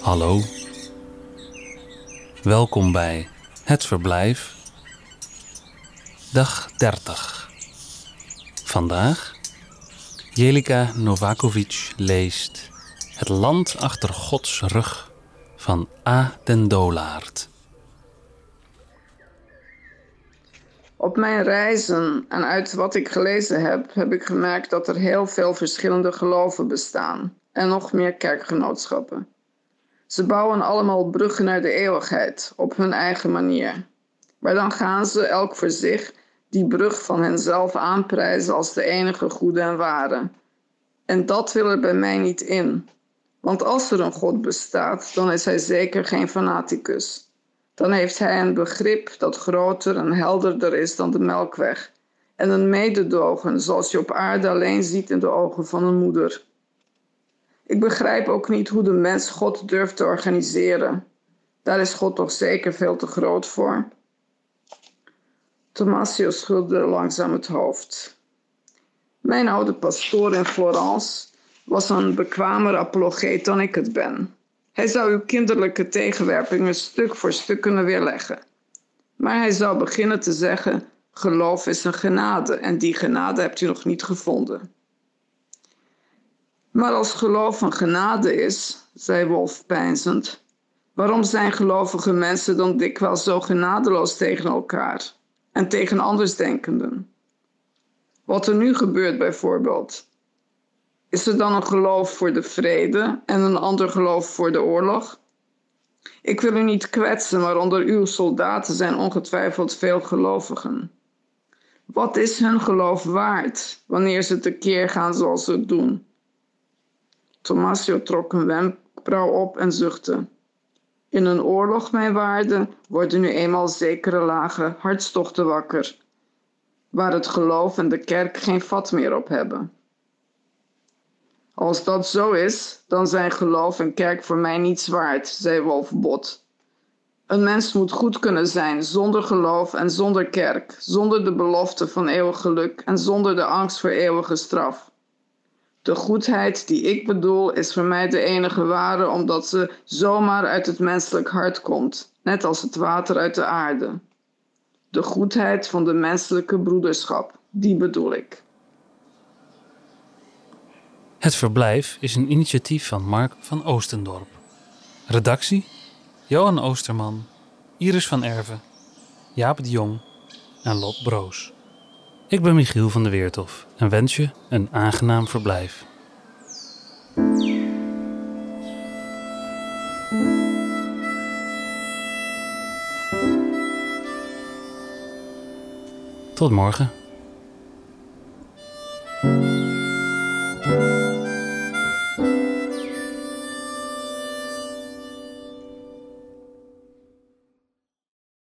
Hallo. Welkom bij Het Verblijf. Dag 30. Vandaag Jelika Novakovic leest Het land achter Gods rug van A. den Dolaard. Op mijn reizen en uit wat ik gelezen heb, heb ik gemerkt dat er heel veel verschillende geloven bestaan en nog meer kerkgenootschappen. Ze bouwen allemaal bruggen naar de eeuwigheid op hun eigen manier. Maar dan gaan ze elk voor zich die brug van henzelf aanprijzen als de enige goede en ware. En dat wil er bij mij niet in. Want als er een God bestaat, dan is hij zeker geen fanaticus dan heeft hij een begrip dat groter en helderder is dan de melkweg. En een mededogen zoals je op aarde alleen ziet in de ogen van een moeder. Ik begrijp ook niet hoe de mens God durft te organiseren. Daar is God toch zeker veel te groot voor. Tomasio schudde langzaam het hoofd. Mijn oude pastoor in Florence was een bekwamer apologeet dan ik het ben. Hij zou uw kinderlijke tegenwerpingen stuk voor stuk kunnen weerleggen. Maar hij zou beginnen te zeggen: geloof is een genade en die genade hebt u nog niet gevonden. Maar als geloof een genade is, zei Wolf peinzend, waarom zijn gelovige mensen dan dikwijls zo genadeloos tegen elkaar en tegen andersdenkenden? Wat er nu gebeurt bijvoorbeeld, is er dan een geloof voor de vrede en een ander geloof voor de oorlog? Ik wil u niet kwetsen, maar onder uw soldaten zijn ongetwijfeld veel gelovigen. Wat is hun geloof waard wanneer ze tekeer gaan zoals ze het doen? Tomasio trok een wenkbrauw op en zuchtte. In een oorlog, mijn waarde, worden nu eenmaal zekere lage hartstochten wakker, waar het geloof en de kerk geen vat meer op hebben. Als dat zo is, dan zijn geloof en kerk voor mij niets waard, zei Wolf Bot. Een mens moet goed kunnen zijn zonder geloof en zonder kerk, zonder de belofte van eeuwig geluk en zonder de angst voor eeuwige straf. De goedheid die ik bedoel is voor mij de enige ware omdat ze zomaar uit het menselijk hart komt, net als het water uit de aarde. De goedheid van de menselijke broederschap, die bedoel ik. Het Verblijf is een initiatief van Mark van Oostendorp. Redactie: Johan Oosterman, Iris van Erven, Jaap de Jong en Lot Broos. Ik ben Michiel van der Weertof en wens je een aangenaam verblijf. Tot morgen.